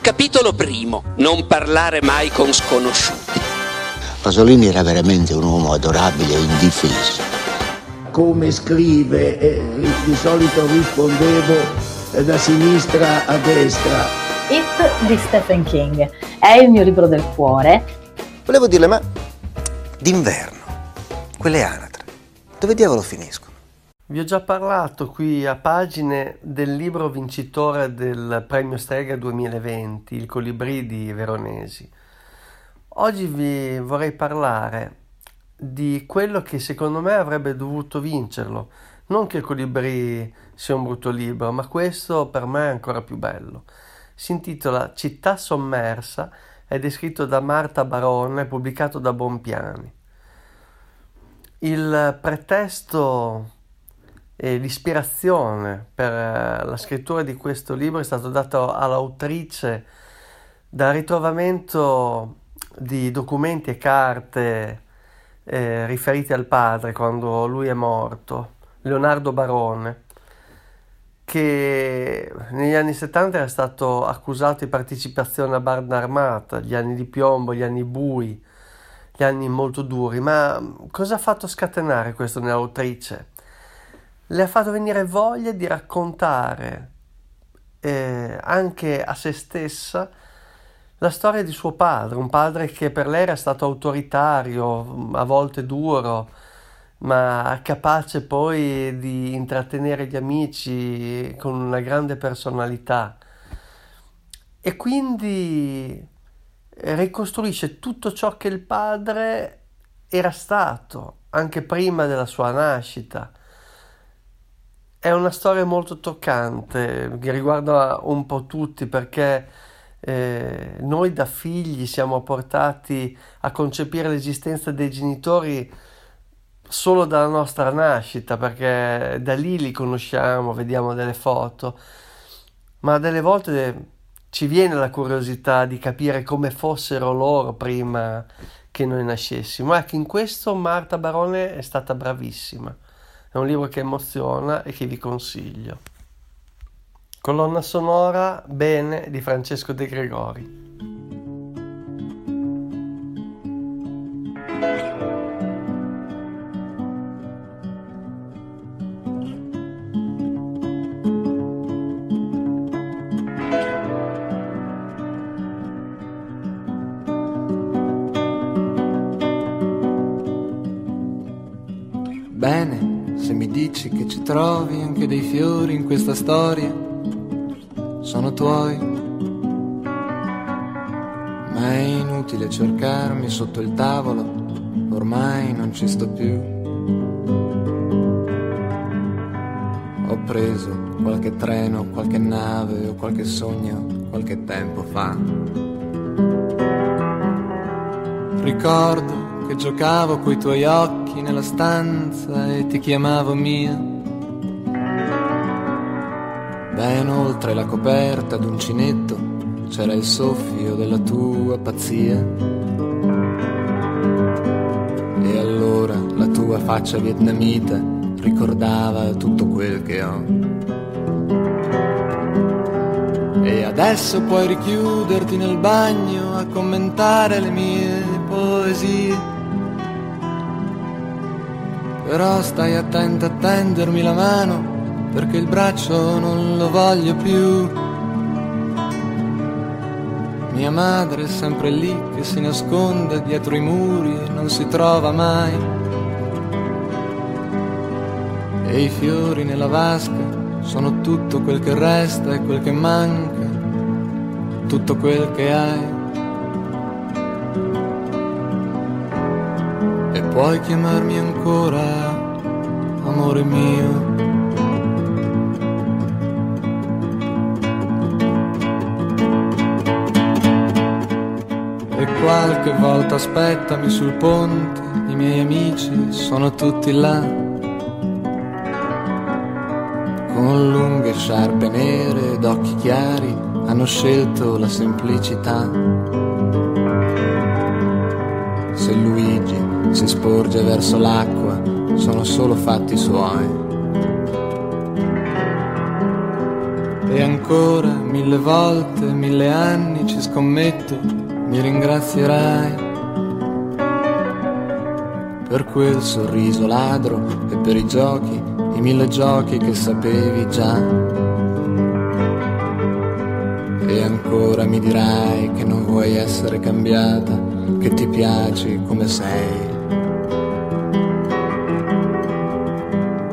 Capitolo primo. Non parlare mai con sconosciuti. Pasolini era veramente un uomo adorabile e indifeso. Come scrive, eh, di solito rispondevo eh, da sinistra a destra. It di Stephen King è il mio libro del cuore. Volevo dirle, ma d'inverno, quelle anatre, dove diavolo finiscono? Vi ho già parlato qui a pagine del libro vincitore del premio Strega 2020, Il Colibrì di Veronesi. Oggi vi vorrei parlare di quello che secondo me avrebbe dovuto vincerlo. Non che il Colibrì sia un brutto libro, ma questo per me è ancora più bello. Si intitola Città sommersa è scritto da Marta Barone, pubblicato da Bonpiani. Il pretesto e l'ispirazione per eh, la scrittura di questo libro è stato dato all'autrice dal ritrovamento di documenti e carte eh, riferiti al padre quando lui è morto, Leonardo Barone, che negli anni 70 era stato accusato di partecipazione a banda armata, gli anni di piombo, gli anni bui, gli anni molto duri, ma cosa ha fatto scatenare questo nell'autrice? Le ha fatto venire voglia di raccontare eh, anche a se stessa la storia di suo padre, un padre che per lei era stato autoritario, a volte duro, ma capace poi di intrattenere gli amici con una grande personalità. E quindi ricostruisce tutto ciò che il padre era stato anche prima della sua nascita è una storia molto toccante che riguarda un po' tutti perché eh, noi da figli siamo portati a concepire l'esistenza dei genitori solo dalla nostra nascita perché da lì li conosciamo, vediamo delle foto, ma delle volte ci viene la curiosità di capire come fossero loro prima che noi nascessimo. Ecco, in questo Marta Barone è stata bravissima. È un libro che emoziona e che vi consiglio. Colonna sonora Bene di Francesco De Gregori. Dici che ci trovi anche dei fiori in questa storia, sono tuoi. Ma è inutile cercarmi sotto il tavolo, ormai non ci sto più. Ho preso qualche treno, qualche nave o qualche sogno qualche tempo fa. Ricordo che giocavo coi tuoi occhi nella stanza e ti chiamavo mia. Ben oltre la coperta d'uncinetto c'era il soffio della tua pazzia. E allora la tua faccia vietnamita ricordava tutto quel che ho. E adesso puoi richiuderti nel bagno a commentare le mie Però stai attento a tendermi la mano, perché il braccio non lo voglio più. Mia madre è sempre lì che si nasconde dietro i muri e non si trova mai. E i fiori nella vasca sono tutto quel che resta e quel che manca, tutto quel che hai. Puoi chiamarmi ancora amore mio. E qualche volta aspettami sul ponte, i miei amici sono tutti là. Con lunghe sciarpe nere ed occhi chiari hanno scelto la semplicità. Se Luigi si sporge verso l'acqua, sono solo fatti suoi. E ancora mille volte, mille anni ci scommetto, mi ringrazierai per quel sorriso ladro e per i giochi, i mille giochi che sapevi già. E ancora mi dirai che non vuoi essere cambiata, che ti piaci come sei.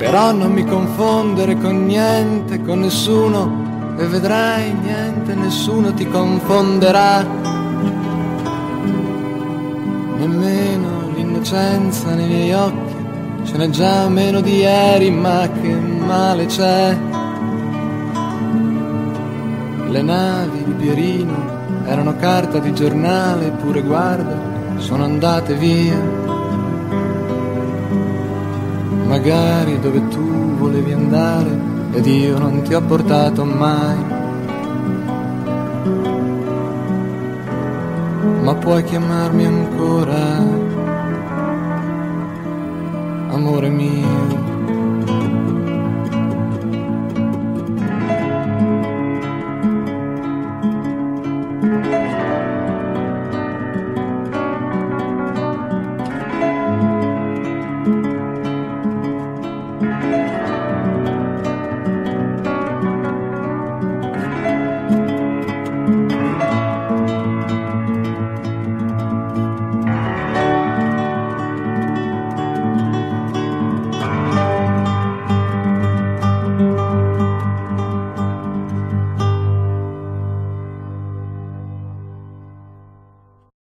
Però non mi confondere con niente, con nessuno, e vedrai niente, nessuno ti confonderà. Nemmeno l'innocenza nei miei occhi, ce n'è già meno di ieri, ma che male c'è. Le navi di Pierino erano carta di giornale, eppure guarda, sono andate via magari dove tu volevi andare ed io non ti ho portato mai. Ma puoi chiamarmi ancora, amore mio.